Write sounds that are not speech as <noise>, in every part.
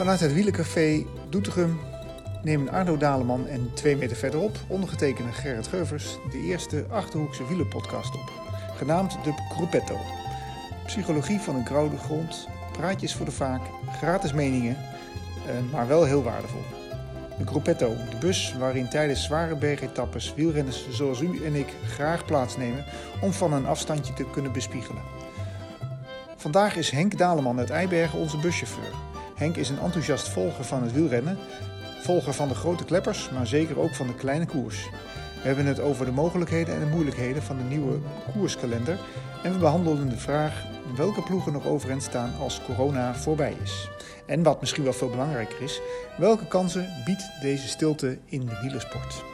Vanuit het Wielencafé Doetinchem nemen Arno Daleman en twee meter verderop ondergetekende Gerrit Geuvers de eerste Achterhoekse wielerpodcast op, genaamd de Gruppetto. Psychologie van een koude grond, praatjes voor de vaak, gratis meningen, eh, maar wel heel waardevol. De Gruppetto, de bus waarin tijdens zware bergetappes wielrenners zoals u en ik graag plaatsnemen om van een afstandje te kunnen bespiegelen. Vandaag is Henk Daleman uit Eibergen onze buschauffeur. Henk is een enthousiast volger van het wielrennen, volger van de grote kleppers, maar zeker ook van de kleine koers. We hebben het over de mogelijkheden en de moeilijkheden van de nieuwe koerskalender en we behandelen de vraag welke ploegen nog overeind staan als corona voorbij is. En wat misschien wel veel belangrijker is, welke kansen biedt deze stilte in de wielersport?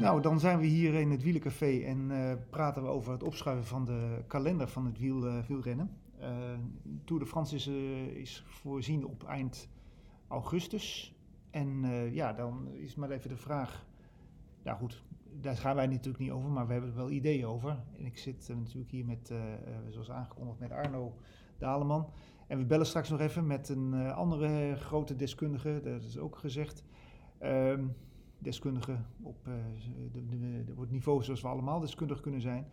Nou, dan zijn we hier in het Wielencafé en uh, praten we over het opschuiven van de kalender van het wiel, uh, wielrennen. Uh, Tour de France is, is, voorzien op eind augustus. En ja, dan is maar even de vraag. Ja, goed, daar gaan wij natuurlijk niet over, maar we hebben er wel ideeën over. En ik zit natuurlijk hier met, zoals aangekondigd, met Arno Daleman. En we bellen straks nog even met een andere grote deskundige, dat is ook gezegd. Ehm, deskundige op, uh, de, de, de, niveau zoals we allemaal deskundig kunnen zijn.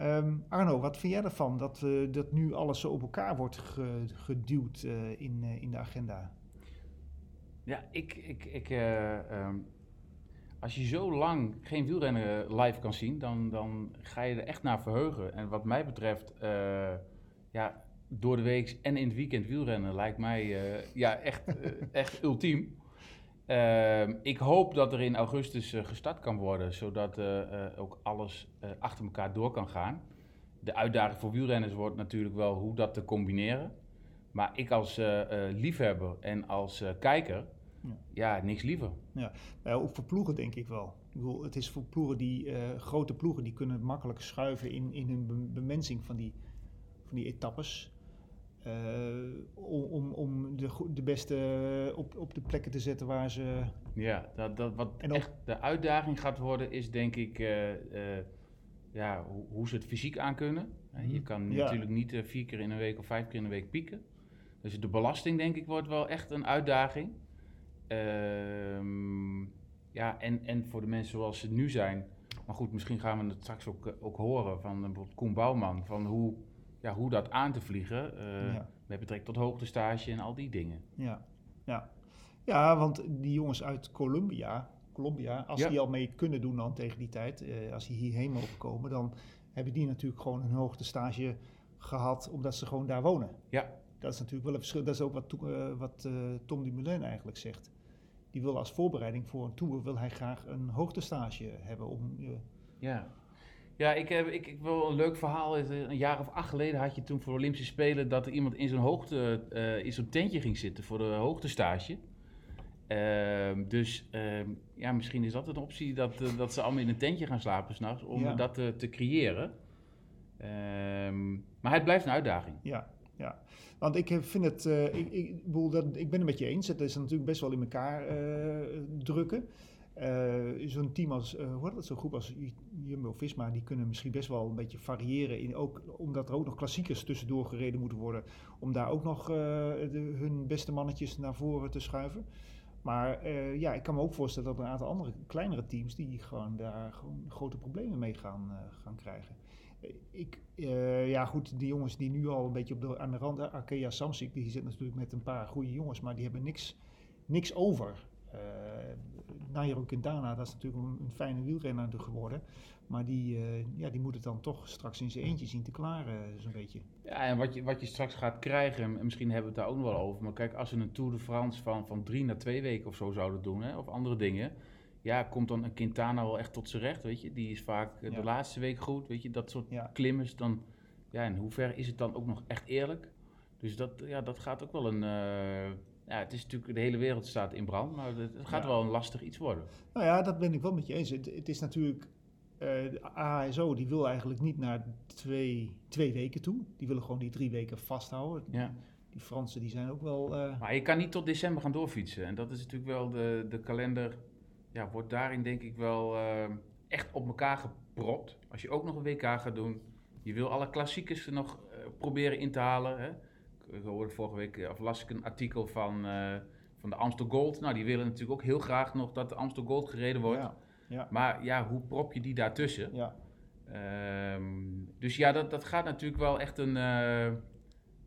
Um, Arno, wat vind jij ervan dat, uh, dat nu alles zo op elkaar wordt ge, geduwd in, in de agenda? Ja, ik, ik, ik um, als je zo lang geen wielrennen live kan zien, dan, dan ga je er echt naar verheugen. En wat mij betreft, ja, door de week en in het weekend wielrennen lijkt mij ja, echt, echt ultiem. Uh, ik hoop dat er in augustus uh, gestart kan worden, zodat uh, ook alles achter elkaar door kan gaan. De uitdaging voor wielrenners wordt natuurlijk wel hoe dat te combineren. Maar ik als liefhebber en als kijker, ja. ja. niks liever. Ja, ook voor ploegen denk ik wel. Ik bedoel, het is voor ploegen die, grote ploegen, die kunnen makkelijk schuiven in, in hun bemensing van die, van die etappes. Uh, om, om de, de beste op, op de plekken te zetten waar ze. Ja, dat, dat wat en echt de uitdaging gaat worden, is denk ik uh, ja, hoe, hoe, ze het fysiek aankunnen. Je mhm. kan ja. natuurlijk niet vier keer in een week of vijf keer in een week pieken. Dus de belasting, denk ik, wordt wel echt een uitdaging. Ehm, ja, en, en voor de mensen zoals ze nu zijn. Maar goed, misschien gaan we het straks ook, ook horen van bijvoorbeeld Koen Bouwman. Van hoe ja, hoe dat aan te vliegen uh, ja. met betrekking tot hoogtestage en al die dingen. Ja, ja. ja want die jongens uit Colombia, Colombia als ja. die al mee kunnen doen dan tegen die tijd, uh, als die hierheen mogen komen, dan hebben die natuurlijk gewoon een hoogtestage gehad omdat ze gewoon daar wonen. Ja. Dat is natuurlijk wel een verschil. Dat is ook wat, uh, wat Tom Dumoulin eigenlijk zegt. Die wil als voorbereiding voor een tour wil hij graag een hoogtestage hebben om. ja. Ja, ik heb ik, ik wil een leuk verhaal. Een jaar of acht geleden had je toen voor de Olympische Spelen dat er iemand in zo'n hoogte, uh, in zo'n tentje ging zitten voor de hoogtestage. Uh, dus uh, ja, misschien is dat een optie dat, uh, dat ze allemaal in een tentje gaan slapen s'nachts om ja. dat te creëren. Ehm, maar het blijft een uitdaging. Ja, ja. Want ik vind het, ik, ik, bedoel, dat, ik ben het met je eens. Het is natuurlijk best wel in elkaar drukken. Uh, zo'n team als, uh, hoe dat, zo'n groep als Jumbo-Visma, die kunnen misschien best wel een beetje variëren. In ook, omdat er ook nog klassiekers tussendoor gereden moeten worden. Om daar ook nog uh, de, hun beste mannetjes naar voren te schuiven. Maar ja, ik kan me ook voorstellen dat er een aantal andere kleinere teams die gewoon daar gewoon grote problemen mee gaan, gaan krijgen. Ik, ja goed, die jongens die nu al een beetje op de, aan de rand, Arkea Samsic, die zit natuurlijk met een paar goede jongens, maar die hebben niks, niks over. Uh, Nairo Quintana, dat is natuurlijk een, een fijne wielrenner geworden. Maar die, uh, ja, die moet het dan toch straks in zijn eentje zien te klaren, uh, zo'n beetje. Ja, en wat je, wat je straks gaat krijgen, en misschien hebben we het daar ook nog wel over. Maar kijk, als we een Tour de France van, van drie naar twee weken of zo zouden doen, hè, of andere dingen. Ja, komt dan een Quintana wel echt tot zijn recht, weet je. Die is vaak ja. de laatste week goed, weet je. Dat soort ja. klimmers, dan... Ja, in hoeverre is het dan ook nog echt eerlijk? Dus dat, ja, dat gaat ook wel een... Uh, ja, het is natuurlijk, de hele wereld staat in brand, maar het gaat ja. wel een lastig iets worden. Nou ja, dat ben ik wel met je eens. Het, het is natuurlijk, uh, de ASO die wil eigenlijk niet naar twee, twee weken toe. Die willen gewoon die drie weken vasthouden. Ja. Die Fransen die zijn ook wel... Uh... Maar je kan niet tot december gaan doorfietsen. En dat is natuurlijk wel de, de kalender, ja, wordt daarin denk ik wel uh, echt op elkaar gepropt. Als je ook nog een WK gaat doen, je wil alle klassiekers nog proberen in te halen. Hè. Hoorde vorige week, of las ik een artikel van, van de Amstel Gold. Nou, die willen natuurlijk ook heel graag nog dat de Amstel Gold gereden wordt. Ja, ja. Maar ja, hoe prop je die daartussen? ja. Ehm, dus ja, dat, dat gaat natuurlijk wel echt een, eh,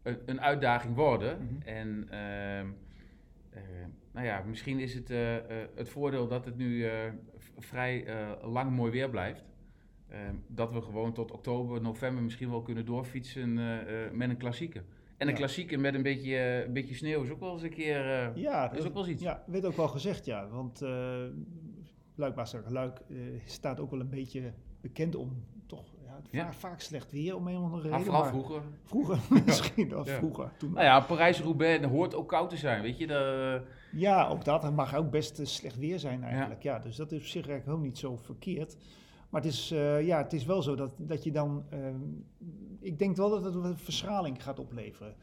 een, een uitdaging worden. Mhm. En ehm, eh, nou ja, misschien is het eh, eh, het voordeel dat het nu eh, vrij eh, lang mooi weer blijft. Ehm, dat we gewoon tot oktober, november misschien wel kunnen doorfietsen eh, eh, met een klassieker. En een Ja. klassieker met een beetje, eh, een beetje sneeuw is ook wel eens een keer... eh, Ja, is ook wel eens iets. Ja, werd ook wel gezegd, ja. Want uh, Luik Luik eh, staat ook wel een beetje bekend om toch ja, Ja. vaak, vaak slecht weer om een of andere reden. vooral maar vroeger. Vroeger <laughs> <laughs> misschien, of vroeger. Toen, Nou ja, Parijs-Roubaix hoort ook koud te zijn, weet je. Dat, Ja, ook dat. Het mag ook best eh, slecht weer zijn eigenlijk. Ja. dus dat is op zich eigenlijk helemaal niet zo verkeerd. Maar het is, eh, ja, het is wel zo dat, dat je dan... ehm, ik denk wel dat het een verschraling gaat opleveren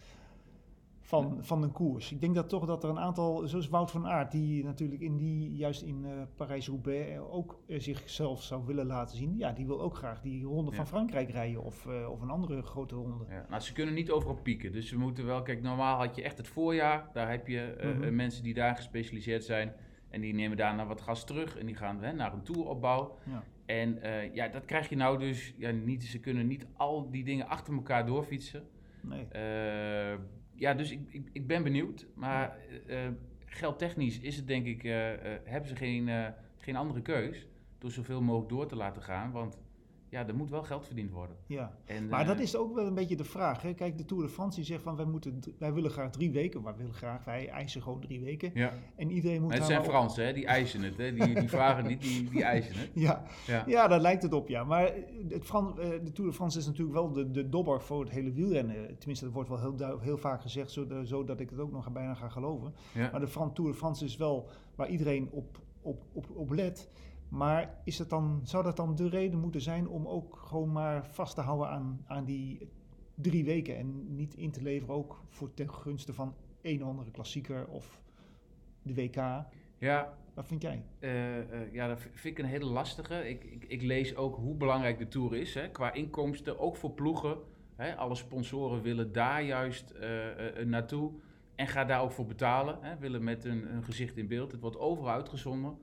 van, van een koers. Ik denk dat toch dat er een aantal, zoals Wout van Aert... die natuurlijk in die, juist in eh, Parijs-Roubaix eh, ook zichzelf zou willen laten zien. Ja, die wil ook graag die ronde Ja. van Frankrijk rijden of, of een andere grote ronde. Ja, nou, ze kunnen niet overal pieken. Dus we moeten wel, kijk, normaal had je echt het voorjaar. Daar heb je Mhm. mensen die daar gespecialiseerd zijn. En die nemen daarna wat gas terug. En die gaan hè, naar een touropbouw. Ja. En eh, ja, dat krijg je nou dus. Ja, niet, ze kunnen niet al die dingen achter elkaar doorfietsen. Nee. Eh, ja, dus ik, ik, ik ben benieuwd. Maar eh, geldtechnisch is het denk ik, hebben ze geen, geen andere keus. Door zoveel mogelijk door te laten gaan. Want ja, er moet wel geld verdiend worden. Ja. En, Maar eh, dat is ook wel een beetje de vraag. Hè? Kijk, de Tour de France die zegt van wij, moeten, wij willen graag drie weken. Wij willen graag, wij eisen gewoon drie weken. Ja. En iedereen moet Maar het zijn maar Fransen, hè? die eisen het. Hè? Die, die vragen niet, die, die eisen het. <laughs> Ja, Ja. ja, daar lijkt het op, ja. Maar het Fran- eh, de Tour de France is natuurlijk wel de, de dobber voor het hele wielrennen. Tenminste, dat wordt wel heel, heel vaak gezegd, zodat zo dat ik het ook nog bijna ga geloven. Ja. Maar de Fran- Tour de France is wel waar iedereen op, op, op, op let. Maar is het dan, zou dat dan de reden moeten zijn om ook gewoon maar vast te houden aan, aan die drie weken en niet in te leveren ook voor ten gunste van een of andere klassieker of de WK? Ja, Wat vind jij? eh, eh, ja, dat vind ik een hele lastige. Ik, ik, ik lees ook hoe belangrijk de Tour is. Hè? Qua inkomsten, ook voor ploegen. Hè? Alle sponsoren willen daar juist eh, naartoe. En ga daar ook voor betalen. Hè? Willen met hun, hun gezicht in beeld. Het wordt overal uitgezonden.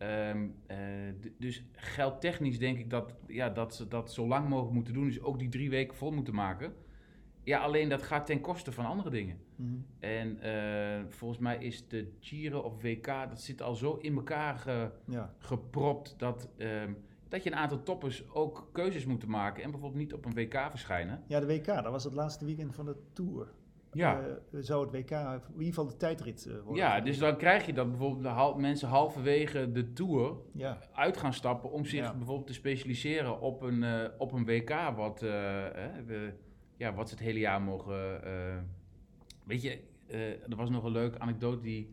Eh, d- dus geldtechnisch denk ik dat, ja, dat ze dat zo lang mogelijk moeten doen. Dus ook die drie weken vol moeten maken. Ja, alleen dat gaat ten koste van andere dingen. En eh, volgens mij is de Giro of WK, dat zit al zo in elkaar ge- Ja. gepropt dat, ehm, dat je een aantal toppers ook keuzes moet maken. En bijvoorbeeld niet op een WK verschijnen. Ja, de WK, dat was het laatste weekend van de Tour. Ja, Eh, zou het WK in ieder geval de tijdrit eh, worden. ja dus dan krijg je dat bijvoorbeeld de hal- mensen halverwege de Tour Ja, uit gaan stappen om zich Ja. bijvoorbeeld te specialiseren op een, eh, op een WK, wat, we, ja, wat ze het hele jaar mogen. weet je, er was nog een leuke anekdote die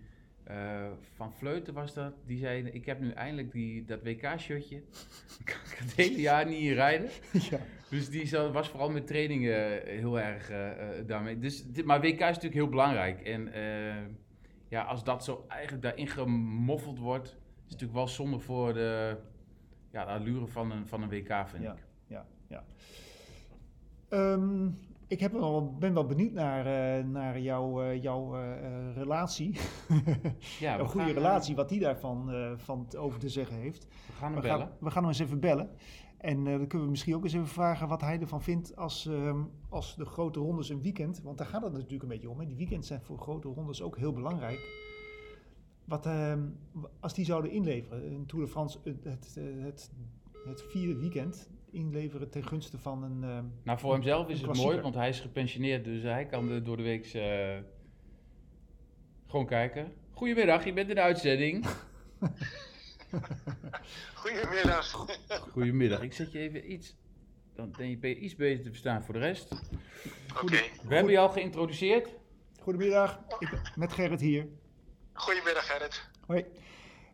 eh, van Vleuten was dat. Die zei: Ik heb nu eindelijk die, dat WK-shirtje. <laughs> ik kan het hele jaar niet rijden. <laughs> ja. Dus die was vooral met trainingen heel erg eh, eh, daarmee. Dus, maar WK is natuurlijk heel belangrijk. En eh, ja, als dat zo eigenlijk daarin gemoffeld wordt, is het natuurlijk wel zonde voor de, ja, de allure van een, van een WK, vind Ja. ik. ja, ja. Ehm, ik heb wel, ben wel benieuwd naar, eh, naar jouw, eh, jouw eh, relatie. Ja, een goede gaan, relatie, wat die daarvan van over te zeggen heeft. We gaan hem We bellen. gaan, we gaan hem eens even bellen. En dan kunnen we misschien ook eens even vragen wat hij ervan vindt als, ehm, als de grote rondes een weekend. Want daar gaat het natuurlijk een beetje om. Hè. Die weekends zijn voor grote rondes ook heel belangrijk. Wat, ehm, als die zouden inleveren, een Tour de France, het, het, het, het vierde weekend inleveren ten gunste van een. ehm, Nou, voor hemzelf is het mooi, want hij is gepensioneerd, dus hij kan de, door de week eh, gewoon kijken. Goedemiddag, je bent in de uitzending. <laughs> Goedemiddag. Goedemiddag, ik zet je even iets, dan ben je, ben je iets beter te verstaan voor de rest. Oké. We hebben je al geïntroduceerd. Goedemiddag, ik ben met Gerrit hier. Goedemiddag Gerrit. Hoi.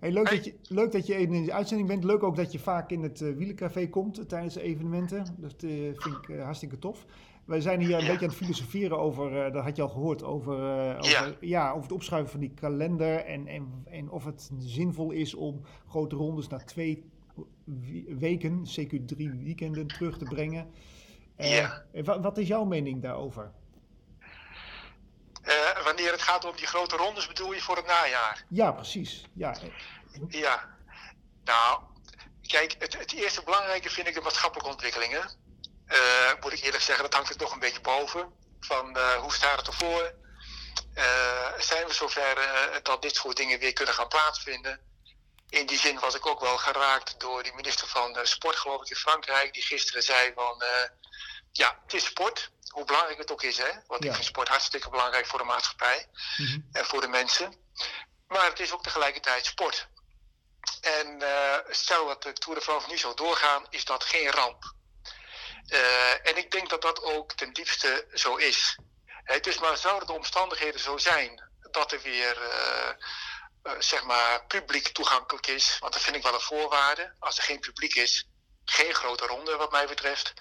Hey, leuk, Hey. Dat je, leuk dat je in de uitzending bent. Leuk ook dat je vaak in het eh wielencafé komt tijdens de evenementen. Dat eh, vind ik eh, hartstikke tof. Wij zijn hier een Ja. beetje aan het filosoferen over, dat had je al gehoord, over, over, ja. over het opschuiven van die kalender. En, en, en of het zinvol is om grote rondes naar twee weken, CQ3 weekenden terug te brengen. Ja. wa- wat is jouw mening daarover? Wanneer het gaat om die grote rondes bedoel je voor het najaar? Ja, precies. Ja, Ja. Nou, kijk, het, het eerste belangrijke vind ik de maatschappelijke ontwikkelingen. Eh, moet ik eerlijk zeggen, dat hangt er toch een beetje boven. Van eh, hoe staat het ervoor? Eh, zijn we zover dat dit soort dingen weer kunnen gaan plaatsvinden? In die zin was ik ook wel geraakt door die minister van Sport, geloof ik, in Frankrijk, die gisteren zei van, ja, het is sport, hoe belangrijk het ook is, hè? Want Ja. ik vind sport hartstikke belangrijk voor de maatschappij mhm. en voor de mensen. Maar het is ook tegelijkertijd sport. En eh, stel dat de Tour de France nu zou doorgaan, is dat geen ramp. Eh, en ik denk dat dat ook ten diepste zo is. Dus maar zouden de omstandigheden zo zijn dat er weer eh, zeg maar publiek toegankelijk is, want dat vind ik wel een voorwaarde. Als er geen publiek is, geen grote ronde wat mij betreft.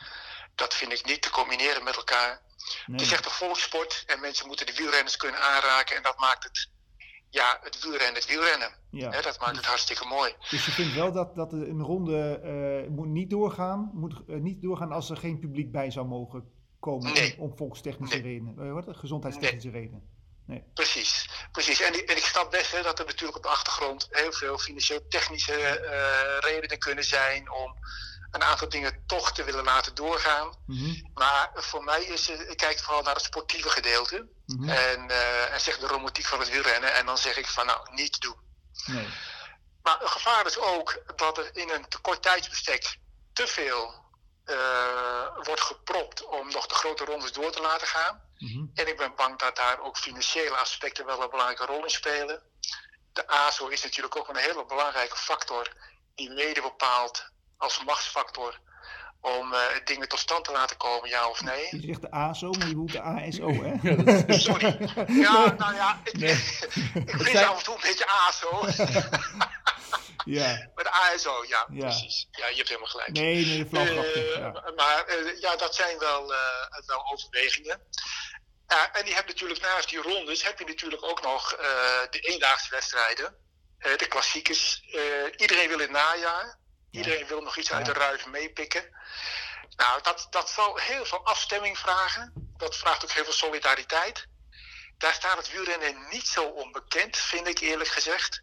Dat vind ik niet te combineren met elkaar. Het Nee. is echt een volkssport en mensen moeten de wielrenners kunnen aanraken. En dat maakt het, ja, het wielrennen het wielrennen. Ja. Dat maakt het hartstikke mooi. Dus je vindt wel dat, dat een ronde eh, moet niet doorgaan, moet eh, niet doorgaan als er geen publiek bij zou mogen komen Nee. om, om volkstechnische Nee. redenen, wat, gezondheidstechnische redenen. Precies, precies. En, die- en ik snap best hè, dat er natuurlijk op de achtergrond heel veel financieel-technische redenen kunnen zijn om een aantal dingen toch te willen laten doorgaan. Mhm, Maar voor mij is het, ik kijk vooral naar het sportieve gedeelte mhm. en, eh, en zeg de romantiek van het wielrennen. En dan zeg ik van nou, niet doen. Nee. Maar een gevaar is ook dat er in een te kort tijdsbestek te veel eh, wordt gepropt om nog de grote rondes door te laten gaan. Mhm. En ik ben bang dat daar ook financiële aspecten wel een belangrijke rol in spelen. De ASO is natuurlijk ook een hele belangrijke factor die mede bepaalt als machtsfactor om eh, dingen tot stand te laten komen, ja of nee. Je zegt de ASO, maar je bedoelt de ASO, <laughs> hè? <laughs> Sorry. Ja, nou ja, ik, Nee. <laughs> ik vind zijn- af en toe een beetje ASO. Ja. Maar de ASO, ja, Ja. precies. Ja, je hebt helemaal gelijk. Nee, nee, flauw. Eh, Ja. Maar eh, ja, dat zijn wel, eh, wel overwegingen. Ja, en die hebben natuurlijk naast die rondes heb je natuurlijk ook nog eh, de eendaagse wedstrijden. eh, de klassiekers. Eh, iedereen wil in het najaar. Iedereen wil nog iets uit de ruif meepikken. Nou, dat, dat zal heel veel afstemming vragen. Dat vraagt ook heel veel solidariteit. Daar staat het wielrennen niet zo onbekend, vind ik eerlijk gezegd.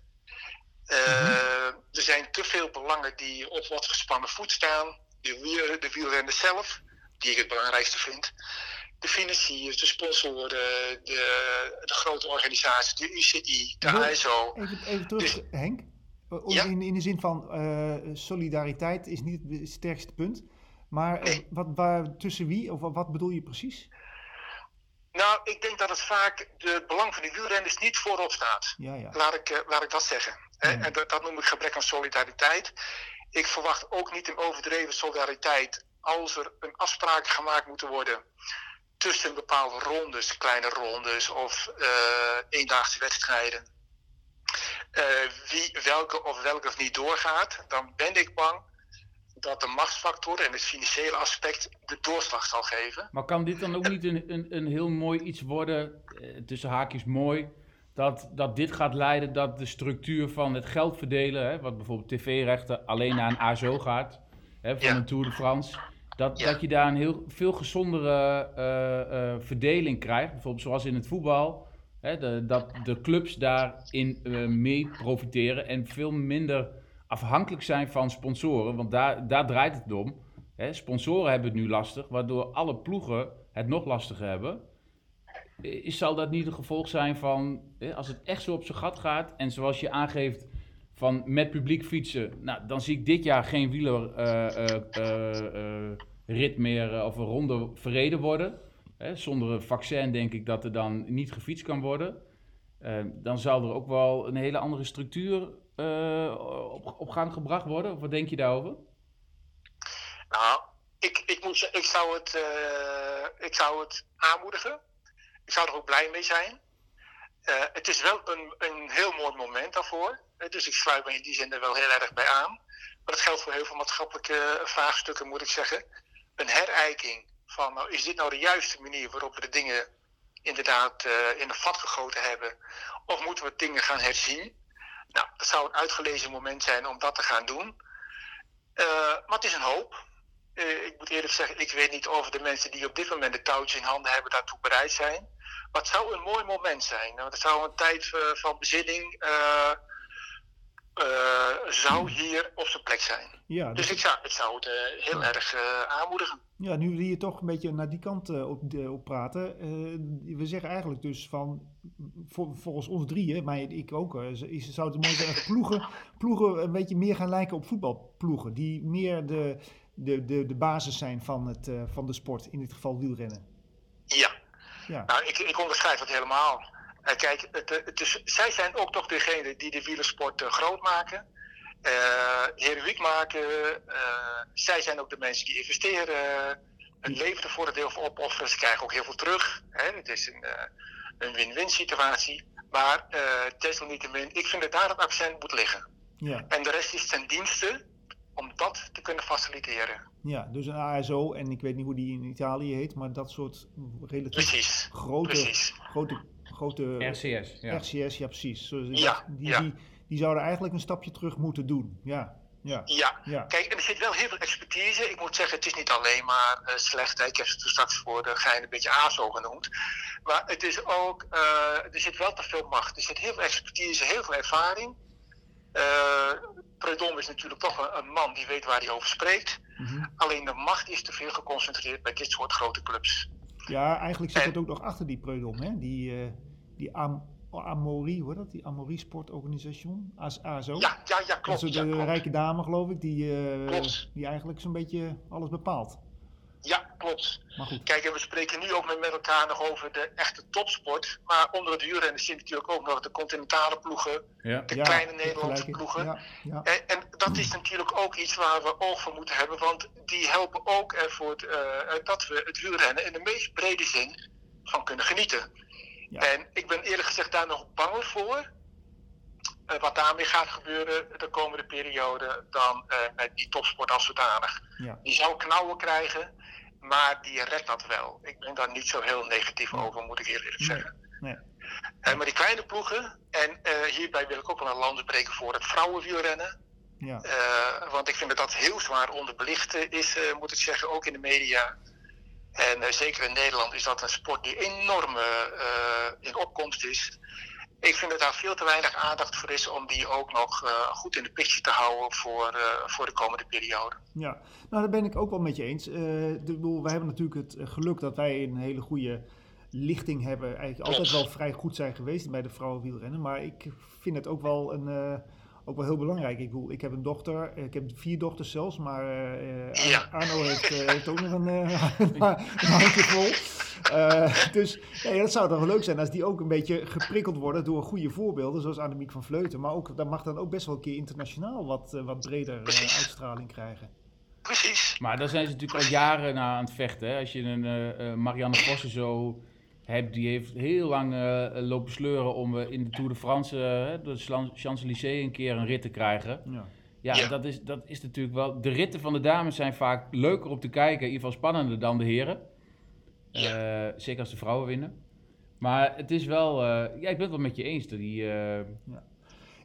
Eh, Er zijn te veel belangen die op wat gespannen voet staan. De, wiel, de wielrenner zelf, die ik het belangrijkste vind. De financiers, de sponsoren, de, de grote organisaties, de UCI, de ISO. Even, even terug, Henk. Eh, Ja? In, in de zin van eh, solidariteit is niet het sterkste punt. Maar eh, Nee. wat, waar, tussen wie, of wat, bedoel je precies? Nou, ik denk dat het vaak de het belang van de wielrenners niet voorop staat. Ja, ja. Laat ik, laat ik dat zeggen. Ja. En dat, dat noem ik gebrek aan solidariteit. Ik verwacht ook niet een overdreven solidariteit als er een afspraak gemaakt moet worden tussen bepaalde rondes, kleine rondes of eendaagse wedstrijden. Eh, wie welke of welke of niet doorgaat, dan ben ik bang dat de machtsfactor en het financiële aspect de doorslag zal geven. Maar kan dit dan ook niet een, een, een heel mooi iets worden, eh, tussen haakjes mooi, dat, dat dit gaat leiden dat de structuur van het geld verdelen, hè, wat bijvoorbeeld tv-rechten alleen naar een ASO gaat, hè, van Ja. een Tour de France, dat, Ja. dat je daar een heel, veel gezondere eh, verdeling krijgt, bijvoorbeeld zoals in het voetbal, hè, dat de clubs daarin eh, mee profiteren en veel minder afhankelijk zijn van sponsoren, want daar, daar draait het om. Hè, sponsoren hebben het nu lastig, waardoor alle ploegen het nog lastiger hebben. Is, zal dat niet een gevolg zijn van, hè, als het echt zo op zijn gat gaat, en zoals je aangeeft, van met publiek fietsen, nou, dan zie ik dit jaar geen wielerrit meer eh, of een ronde verreden worden. Zonder een vaccin denk ik dat er dan niet gefietst kan worden. Eh, dan zal er ook wel een hele andere structuur eh, op, op gang gebracht worden. Wat denk je daarover? Nou, ik, ik, ik, zou het, eh, ik zou het aanmoedigen. Ik zou er ook blij mee zijn. Eh, het is wel een, een heel mooi moment daarvoor. Dus ik sluit me in die zin er wel heel erg bij aan. Maar dat geldt voor heel veel maatschappelijke vraagstukken, moet ik zeggen. Een herijking van, nou, is dit nou de juiste manier waarop we de dingen inderdaad eh, in de vat gegoten hebben? Of moeten we dingen gaan herzien? Nou, dat zou een uitgelezen moment zijn om dat te gaan doen. Eh, maar het is een hoop. eh, ik moet eerlijk zeggen, ik weet niet of de mensen die op dit moment de touwtjes in handen hebben daartoe bereid zijn. Maar het zou een mooi moment zijn. Het zou een tijd van bezinning eh, zou hier op zijn plek zijn. Ja, Dus dus, ik zou, ik zou het eh, heel erg eh, aanmoedigen. ja, nu we hier toch een beetje naar die kant op, de- op praten. we zeggen eigenlijk dus van, vol- volgens ons drieën, maar ik ook, is, zou het mooi zijn ploegen, ploegen een beetje meer gaan lijken op voetbalploegen. Die meer de, de, de, de basis zijn van, het, van de sport, in dit geval wielrennen. Ja. Ja, Nou, ik, ik onderschrijf het helemaal. Eh, kijk, het, eh, het is, zij zijn ook toch degene die de wielersport eh, groot maken. heroïek maken. zij zijn ook de mensen die investeren. Hun leven er voor een deel voor opofferen. Ze krijgen ook heel veel terug. Hè? Het is een, een win-win situatie. Maar desalniettemin, ik vind dat daar het accent moet liggen. ja, En de rest is ten dienste om dat te kunnen faciliteren. ja, dus een ASO, en ik weet niet hoe die in Italië heet, maar dat soort relatief Precies, grote, precies. grote, grote RCS, ja. RCS, ja precies. Zo- Ja, die, ja. Die, die zouden eigenlijk een stapje terug moeten doen. Ja, ja, Ja, ja. Kijk, en er zit wel heel veel expertise. Ik moet zeggen, het is niet alleen maar eh, slecht. Hè. Ik heb het toen straks voor de gein een beetje ASO genoemd. Maar het is ook, eh, er zit wel te veel macht. Er zit heel veel expertise, heel veel ervaring. Eh Predom is natuurlijk toch een, een man die weet waar hij over spreekt. Mhm. Alleen de macht is te veel geconcentreerd bij dit soort grote clubs. Ja, eigenlijk zit En- het ook nog achter die Preudom, hè? Die, eh, die Am Amori, heet dat? Die Amori Sportorganisation, AS ASO. Ja, ja, ja, dat klopt. is Ja, de klopt. rijke dame, geloof ik, die, eh, die eigenlijk zo'n beetje alles bepaalt. Ja, klopt. Maar goed, Kijk, en we spreken nu ook met, elkaar nog over de echte topsport. Maar onder het wielrennen zit natuurlijk ook nog de continentale ploegen, Ja. de ja, kleine Nederlandse ploegen. Ja, ja, En, en dat is natuurlijk ook iets waar we oog voor moeten hebben, want die helpen ook ervoor eh, eh, dat we het wielrennen in de meest brede zin van kunnen genieten. Ja. En ik ben eerlijk gezegd daar nog banger voor, eh, wat daarmee gaat gebeuren de komende periode, dan eh, met die topsport als zodanig. ja. Die zou knauwen krijgen, maar die redt dat wel. Ik ben daar niet zo heel negatief over, moet ik eerlijk zeggen. nee. Maar die kleine ploegen, en eh, hierbij wil ik ook wel een lans breken voor het vrouwenwielrennen. ja. Eh, want ik vind dat dat heel zwaar onderbelicht eh, is, moet ik zeggen, ook in de media. En zeker in Nederland is dat een sport die enorm in opkomst is. Ik vind dat daar veel te weinig aandacht voor is om die ook nog eh, goed in de picture te houden voor, eh, voor de komende periode. Ja, nou daar ben ik ook wel met je eens. De, bedoel, wij hebben natuurlijk het geluk dat wij een hele goede lichting hebben. Eigenlijk altijd wel vrij goed zijn geweest bij de vrouwenwielrennen. Maar ik vind het ook wel, een, ook wel heel belangrijk. Ik, bedoel, ik heb een dochter, ik heb vier dochters zelfs, maar Ja. Arno heeft, heeft ook nog een, <laughs> <laughs> een handje vol. Eh, <laughs> dus ja, dat zou toch wel leuk zijn als die ook een beetje geprikkeld worden door goede voorbeelden, zoals Annemiek van Vleuten. Maar ook, dat mag dan ook best wel een keer internationaal wat, eh, wat breder eh, uitstraling krijgen. Precies. Maar daar zijn ze natuurlijk al jaren naar aan het vechten. Hè? Als je een Marianne Vossen zo hebt, die heeft heel lang eh, lopen sleuren om in de Tour de France, de Champs-Élysées, een keer een rit te krijgen. Ja. Ja, Ja. Dat, is, dat is natuurlijk wel. De ritten van de dames zijn vaak leuker om te kijken, in ieder geval spannender dan de heren. Ja. Eh, zeker als de vrouwen winnen. Maar het is wel. eh, ja, ik ben het wel met je eens. Dat die, eh,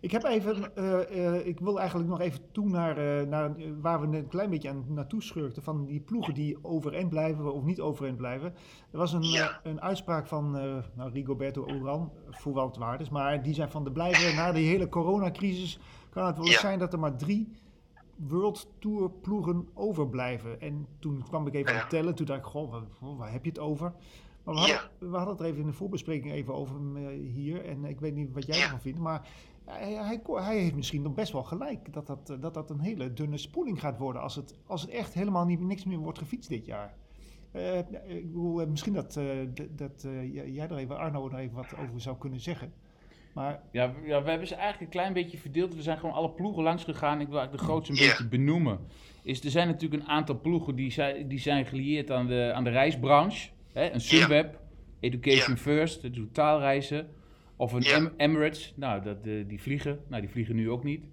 Ik heb even, eh, eh, ik wil eigenlijk nog even toe naar, eh, naar waar we net een klein beetje aan naartoe schurkten. Van die ploegen die overeind blijven of niet overeind blijven. Er was een, Ja. een uitspraak van eh, nou, Rigoberto Uran, voor wat het waard is. Maar die zijn van de blijven, na die hele coronacrisis, kan het wel eens Ja. zijn dat er maar drie World Tour ploegen overblijven. En toen kwam ik even aan het tellen, toen dacht ik, goh, waar, heb je het over? Maar we hadden, Ja. we hadden het er even in de voorbespreking even over eh, hier. En ik weet niet wat jij Ja. ervan vindt, maar hij, hij, hij heeft misschien nog best wel gelijk dat dat, eh, dat dat een hele dunne spoeling gaat worden als het, als het echt helemaal niet, niks meer wordt gefietst dit jaar. Eh, ik bedoel, misschien dat, dat jij- jij er even, Arno, er even wat over zou kunnen zeggen. Maar ja, ja, we hebben ze eigenlijk een klein beetje verdeeld. We zijn gewoon alle ploegen langs gegaan. Ik wil eigenlijk de grootste een beetje benoemen. Is, er zijn natuurlijk een aantal ploegen die zijn, die zijn gelieerd aan de, aan de reisbranche. Hè? Een Sunweb, Education. First, dat doet taalreizen. Of een. Em- Emirates, nou, dat, eh, die vliegen. Nou, die vliegen nu ook niet.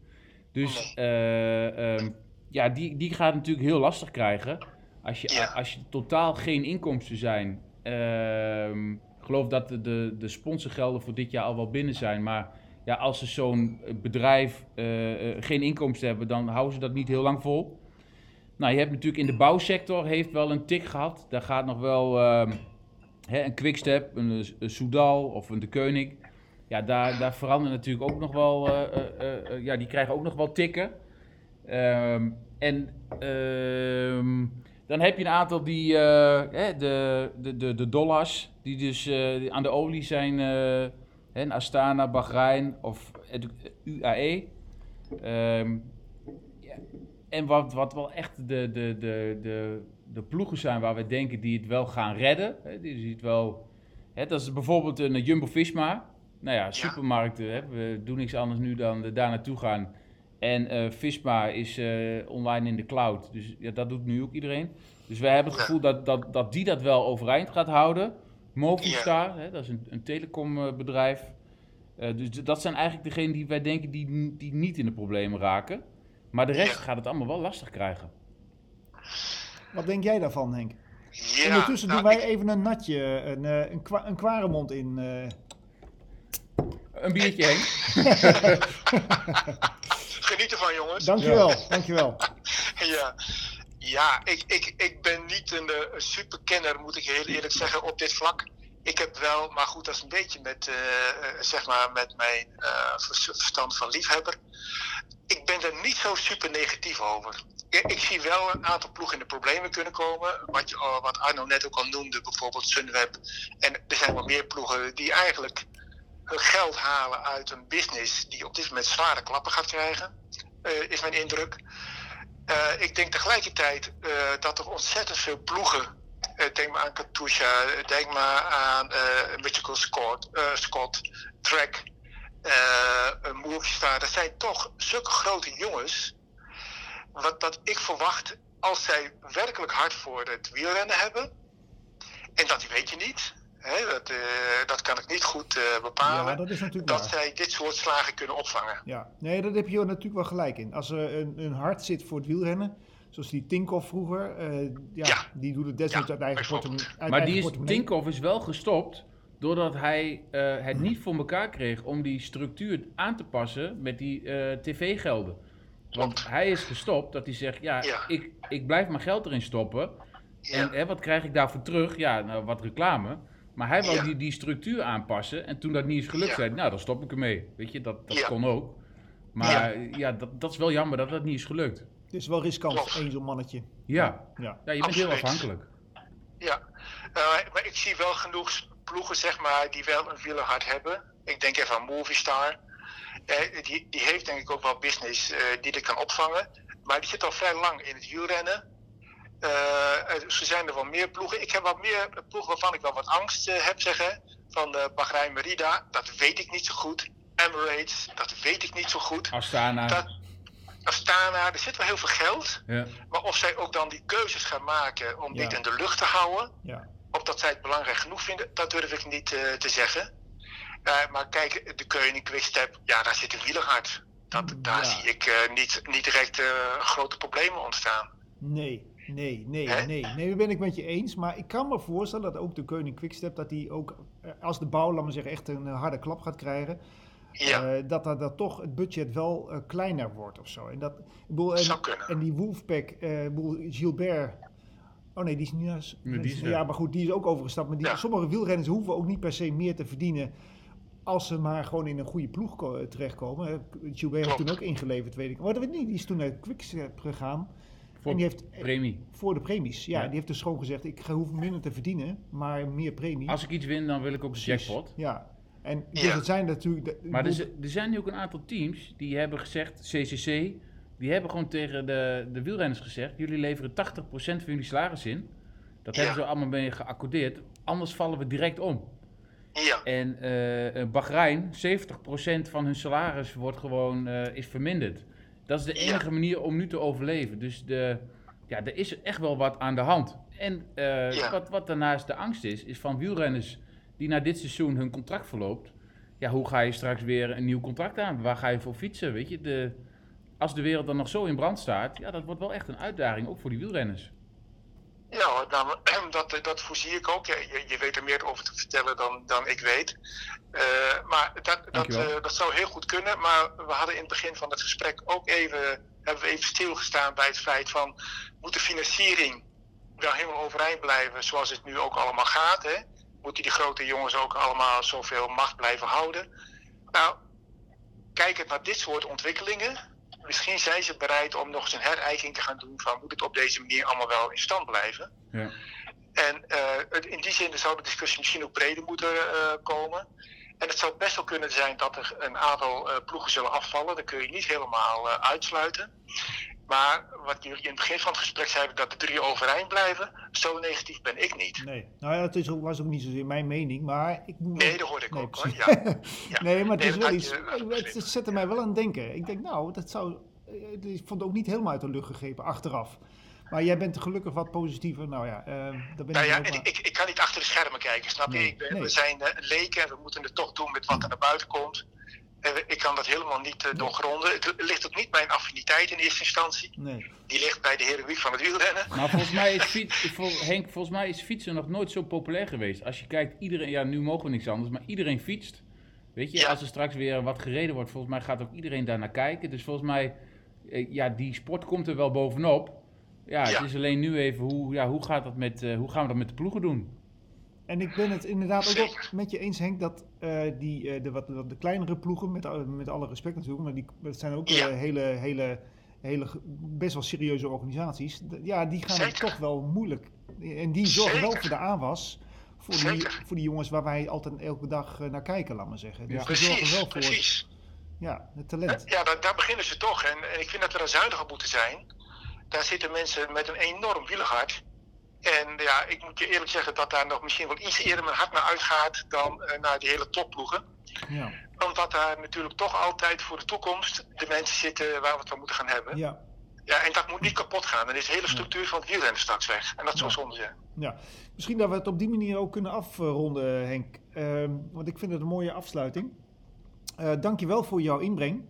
Dus eh, ehm, ja, die, die gaat natuurlijk heel lastig krijgen. Als je, als je totaal geen inkomsten zijn. Ehm, geloof dat de, de, de sponsorgelden voor dit jaar al wel binnen zijn. Maar ja, als ze zo'n bedrijf eh, eh, geen inkomsten hebben, dan houden ze dat niet heel lang vol. Nou, je hebt natuurlijk in de bouwsector heeft wel een tik gehad. Daar gaat nog wel ehm, hè, een Quickstep, een, een Soudal of een De Koning. Ja, daar, daar veranderen natuurlijk ook nog wel, eh, eh, eh, ja, die krijgen ook nog wel tikken. Ehm, en ehm, dan heb je een aantal die, eh, hè, de, de, de, de dollars, die dus eh, aan de olie zijn, eh, hè, Astana, Bahrein of UAE. Ehm, ja, en wat, wat wel echt de, de, de, de, de ploegen zijn waar we denken die het wel gaan redden. Hè, die het wel, hè, dat is bijvoorbeeld een Jumbo-Visma. Nou ja, supermarkten, hè, we doen niks anders nu dan daar naartoe gaan. En eh, Visma is eh, online in de cloud, dus ja, dat doet nu ook iedereen. Dus wij hebben het gevoel dat, dat, dat die dat wel overeind gaat houden. Movistar, hè, dat is een, een telecombedrijf. Eh, dus dat zijn eigenlijk degenen die wij denken die, die niet in de problemen raken. Maar de rest Ja. gaat het allemaal wel lastig krijgen. Wat denk jij daarvan, Henk? Ja, Ondertussen nou, doen wij ik- even een natje, een, eh, een, kwa een kwaremond in. eh. Een biertje, Henk. <laughs> Geniet ervan, jongens. Dankjewel, dankjewel. Ja, ja ik, ik, ik ben niet een, eh, een superkenner, moet ik heel eerlijk zeggen, op dit vlak. Ik heb wel, maar goed, dat is een beetje met, eh, eh, zeg maar met mijn vers- verstand van liefhebber. Ik ben er niet zo super negatief over. Ik, ik zie wel een aantal ploegen in de problemen kunnen komen. Wat, al- wat Arno net ook al noemde, bijvoorbeeld Sunweb. En er zijn wel meer ploegen die eigenlijk hun geld halen uit een business die op dit moment zware klappen gaat krijgen. is mijn indruk. Eh, ik denk tegelijkertijd eh, dat er ontzettend veel ploegen. eh, denk maar aan Katusha, denk maar aan Mitchell Scott, Scott Trek, eh Movistar. Dat zijn toch zulke grote jongens. Wat dat ik verwacht als zij werkelijk hard voor het wielrennen hebben. En dat weet je niet. Hè, dat, eh, dat kan ik niet goed eh, bepalen. Ja, dat is natuurlijk dat waar. zij dit soort slagen kunnen opvangen. Ja, nee, daar heb je natuurlijk wel gelijk in. Als er een, een hart zit voor het wielrennen, zoals die Tinkoff vroeger, eh, ja, Ja. die doet het desnoods Ja, uit eigen portemonnee. uit Maar eigen die is. Tinkoff is wel gestopt doordat hij eh, het niet voor elkaar kreeg om die structuur aan te passen met die eh, tv-gelden. Want Klopt. hij is gestopt dat hij zegt, ja, Ja. Ik, ik blijf mijn geld erin stoppen. Ja. En hè, wat krijg ik daarvoor terug? Ja, nou, wat reclame. Maar hij wou Ja. die, die structuur aanpassen. En toen dat niet is gelukt, Ja. zei hij, nou, dan stop ik ermee. Weet je, dat, dat Ja. kon ook. Maar ja, dat, dat is wel jammer dat dat niet is gelukt. Het is wel riskant, één zo'n mannetje. Ja, Ja. ja je bent heel afhankelijk. Ja, Eh, maar ik zie wel genoeg ploegen zeg maar, die wel een wielerhard hebben. Ik denk even aan Movistar. Eh, die, die heeft denk ik ook wel business eh, die er kan opvangen. Maar die zit al vrij lang in het wielrennen. Eh, eh, er zijn er wel meer ploegen. Ik heb wat meer ploegen waarvan ik wel wat angst eh, heb zeggen. Van uh, Bahrein Merida, dat weet ik niet zo goed. Emirates, dat weet ik niet zo goed. Astana. Dat, Astana, er zit wel heel veel geld. Ja. Maar of zij ook dan die keuzes gaan maken om Ja. dit in de lucht te houden. Ja. Of dat zij het belangrijk genoeg vinden, dat durf ik niet eh, te zeggen. Eh, maar kijk, de Koning Quickstep, ja, daar zit een wielerhard. Dat, daar zie ik eh, niet, niet direct eh, grote problemen ontstaan. Nee, nee, nee, Hè? nee. Nee, dat ben ik met je eens. Maar ik kan me voorstellen dat ook de Koning Quickstep, dat die ook, eh, als de bouw, laat maar zeggen, echt een eh, harde klap gaat krijgen. Ja, eh, dat, dat, dat toch het budget wel eh, kleiner wordt of zo. En, dat, ik bedoel, en, zou kunnen. en die Wolfpack, eh, ik bedoel, Gilbert. Oh nee, die is niet naar. Nee, die is ja, maar goed, die is ook overgestapt. Maar die, Ja. sommige wielrenners hoeven ook niet per se meer te verdienen. Als ze maar gewoon in een goede ploeg ko- terechtkomen. Gilbert heeft toen ook ingeleverd, weet ik. Maar dat weet ik niet. Die is toen naar Quickstep gegaan. Voor en die heeft premie. voor de premies. Ja, Ja. die heeft dus gewoon gezegd: ik ga- hoef minder te verdienen, maar meer premie. Als ik iets win, dan wil ik ook een jackpot. Ja. En dus Ja. het zijn natuurlijk. de- Maar er, er zijn nu ook een aantal teams die hebben gezegd, CCC, die hebben gewoon tegen de, de wielrenners gezegd, jullie leveren 80% van jullie salaris in. Dat Ja. hebben ze allemaal mee geaccordeerd, anders vallen we direct om. ja, En eh, eh, Bahrein, 70% van hun salaris wordt gewoon, eh, is verminderd. Dat is de Ja. enige manier om nu te overleven. Dus de, ja, er is echt wel wat aan de hand. En eh, Ja. wat, wat daarnaast de angst is, is van wielrenners die na dit seizoen hun contract verloopt. Ja, hoe ga je straks weer een nieuw contract aan? Waar ga je voor fietsen? Weet je, de, als de wereld dan nog zo in brand staat, ja, dat wordt wel echt een uitdaging, ook voor die wielrenners. Ja nou, <clears throat> dat, dat voorzie ik ook. Je, je weet er meer over te vertellen dan, dan ik weet. Eh, maar dat, dat, eh, dat zou heel goed kunnen. Maar we hadden in het begin van het gesprek ook even hebben we even stilgestaan bij het feit van moet de financiering wel helemaal overeind blijven zoals het nu ook allemaal gaat. Hè? Moeten die grote jongens ook allemaal zoveel macht blijven houden? Nou, kijkend naar dit soort ontwikkelingen, misschien zijn ze bereid om nog eens een herijking te gaan doen van moet het op deze manier allemaal wel in stand blijven. Ja. En uh, in die zin zou de discussie misschien ook breder moeten uh, komen. En het zou best wel kunnen zijn dat er een aantal uh, ploegen zullen afvallen. Dat kun je niet helemaal uitsluiten. Maar wat jullie in het begin van het gesprek zeiden, dat de drie overeind blijven, zo negatief ben ik niet. Nee, nou ja, dat is ook, was ook niet zozeer mijn mening, maar ik. Nee, dat hoorde ik nee, ook hoor, ja. <laughs> ja. Nee, maar het, is wel iets, je, het zette mij wel aan het denken. Ik denk, nou, dat zou... Ik vond het ook niet helemaal uit de lucht gegrepen, achteraf. Maar jij bent gelukkig wat positiever. Nou ja, uh, daar ben nou ja, ik, ik, ik, kan niet achter de schermen kijken, snap je? ik ben, nee. We zijn uh, leken en we moeten het toch doen met wat er naar buiten komt. Ik kan dat helemaal niet uh, doorgronden. Het ligt ook niet mijn affiniteit in eerste instantie. Nee. Die ligt bij de heroïek van het wielrennen. Maar volgens mij is <laughs> fiets, Henk, volgens mij is fietsen nog nooit zo populair geweest. Als je kijkt, iedereen, ja nu mogen we niks anders, maar iedereen fietst. Weet je, ja. als er straks weer wat gereden wordt, volgens mij gaat ook iedereen daar naar kijken. Dus volgens mij, ja, die sport komt er wel bovenop. Ja, het is alleen nu even hoe, ja, hoe, gaat dat met, uh, hoe gaan we dat met de ploegen doen? En ik ben het inderdaad ook, ook met je eens, Henk, dat uh, die, uh, de, wat, de kleinere ploegen, met, met alle respect natuurlijk, maar die, dat zijn ook ja. hele, hele, hele, best wel serieuze organisaties. Ja, die gaan het toch wel moeilijk. En die zorgen Zeker. wel voor de aanwas. Voor die, voor die jongens waar wij altijd elke dag naar kijken, laat maar zeggen. Dus ja. precies, die zorgen wel voor precies. Ja, het talent. Ja, daar, daar beginnen ze toch. En, en ik vind dat we daar zuinig op moeten zijn daar zitten mensen met een enorm wielhart. En ja, ik moet je eerlijk zeggen dat daar nog misschien wel iets eerder mijn hart naar uitgaat dan uh, naar die hele topploegen. Ja. Omdat daar natuurlijk toch altijd voor de toekomst de mensen zitten waar we het van moeten gaan hebben. Ja. Ja, en dat moet niet kapot gaan. Dan is de hele structuur van het wielrennen straks weg. En dat zou Ja. zonde zijn. Ja, misschien dat we het op die manier ook kunnen afronden, Henk. Ehm, want ik vind het een mooie afsluiting. Uh, dankjewel voor jouw inbreng.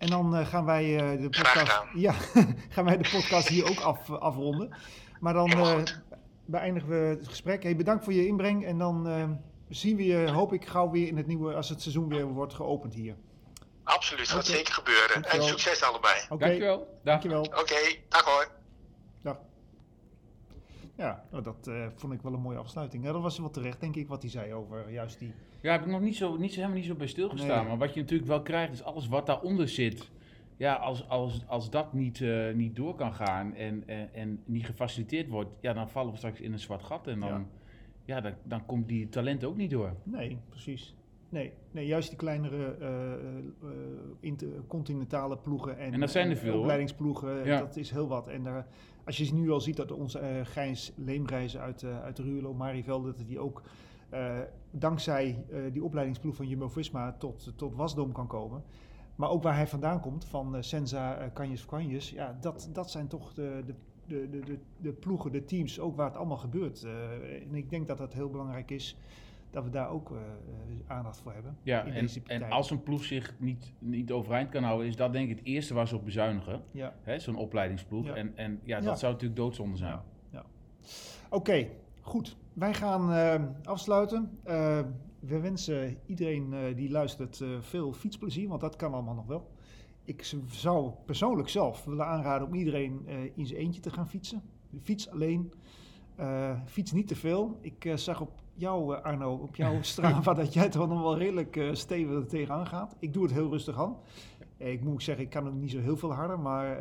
En dan uh, gaan wij uh, de podcast, <laughs> ja, <laughs> gaan wij de podcast hier ook af, afronden. Maar dan uh, beëindigen we het gesprek. Hey, bedankt voor je inbreng. En dan eh, zien we je, hoop ik, gauw weer in het nieuwe, als het seizoen weer wordt geopend hier. Absoluut, gaat Oké. zeker gebeuren. Dankjewel. En succes allebei. Oké, Dankjewel. Dankjewel. Oké, dag hoor. Ja, nou, dat eh, vond ik wel een mooie afsluiting. Ja, dat was wel terecht, denk ik, wat hij zei over juist die... Ja, heb ik nog niet zo, niet zo, helemaal niet zo bij stilgestaan. Nee. Maar wat je natuurlijk wel krijgt, is alles wat daaronder zit. Ja, als, als, als dat niet, eh, niet door kan gaan en, en, en niet gefaciliteerd wordt, ja, dan vallen we straks in een zwart gat. En dan, Ja. ja. dan, dan komt die talent ook niet door. Nee, precies. Nee, nee juist die kleinere eh, eh, inter- continentale ploegen en, En dat zijn er veel, opleidingsploegen, Ja. dat is heel wat. En daar, als je nu al ziet dat onze eh Gijns Leemreizen uit, eh uit Ruurlo, Marievelde, dat die ook eh, dankzij die opleidingsploeg van Jumbo-Visma tot, tot Wasdom kan komen. Maar ook waar hij vandaan komt, van Senza, Canjes Canjes, ja, dat, dat zijn toch de, de, de, de, de, ploegen, de teams, ook waar het allemaal gebeurt. En ik denk dat dat heel belangrijk is, dat we daar ook eh, eh, aandacht voor hebben. Ja, en, als een ploeg zich niet, niet overeind kan houden, is dat denk ik het eerste waar ze op bezuinigen. Ja. hè, Zo'n opleidingsploeg. Ja. En, en ja, dat Ja. zou natuurlijk doodzonde zijn. Ja. Ja. Oké, goed. Wij gaan eh, afsluiten. We wensen iedereen die luistert veel fietsplezier, want dat kan allemaal nog wel. Ik zou persoonlijk zelf willen aanraden om iedereen in zijn eentje te gaan fietsen. Fiets alleen. Fiets niet te veel. Ik zag op jou, eh, Arno, op jouw <laughs> Strava dat jij toch nog wel redelijk eh, stevig tegenaan gaat. Ik doe het heel rustig aan. Eh, Ik moet zeggen, ik kan ook niet zo heel veel harder, maar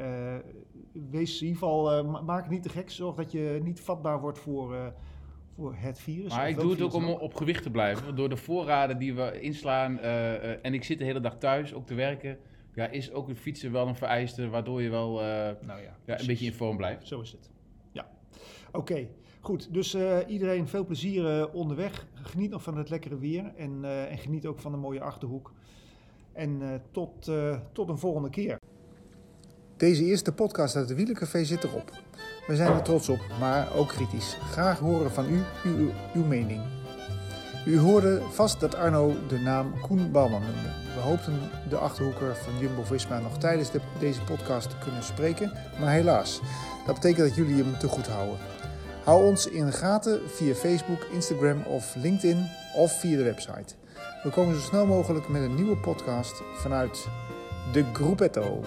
wees in ieder geval, ma- maak het niet te gek. Zorg dat je niet vatbaar wordt voor, voor het virus. Maar ik doe het ook om op gewicht te blijven. Want door de voorraden die we inslaan en ik zit de hele dag thuis ook te werken, ja, is ook het fietsen wel een vereiste waardoor je wel Nou ja, een beetje in vorm blijft. Zo is het. Ja. Oké, goed. Dus eh, iedereen veel plezier eh, onderweg. Geniet nog van het lekkere weer en, eh, en geniet ook van de mooie achterhoek. En tot, tot een volgende keer. Deze eerste podcast uit de Wielencafé zit erop. We zijn er trots op, maar ook kritisch. Graag horen van u uw, uw mening. U hoorde vast dat Arno de naam Koen Bouwman noemde. We hoopten de Achterhoeker van Jumbo-Visma nog tijdens de- deze podcast te kunnen spreken, maar helaas. Dat betekent dat jullie hem te goed houden. Hou ons in de gaten via Facebook, Instagram of LinkedIn of via de website. We komen zo snel mogelijk met een nieuwe podcast vanuit de Gruppetto.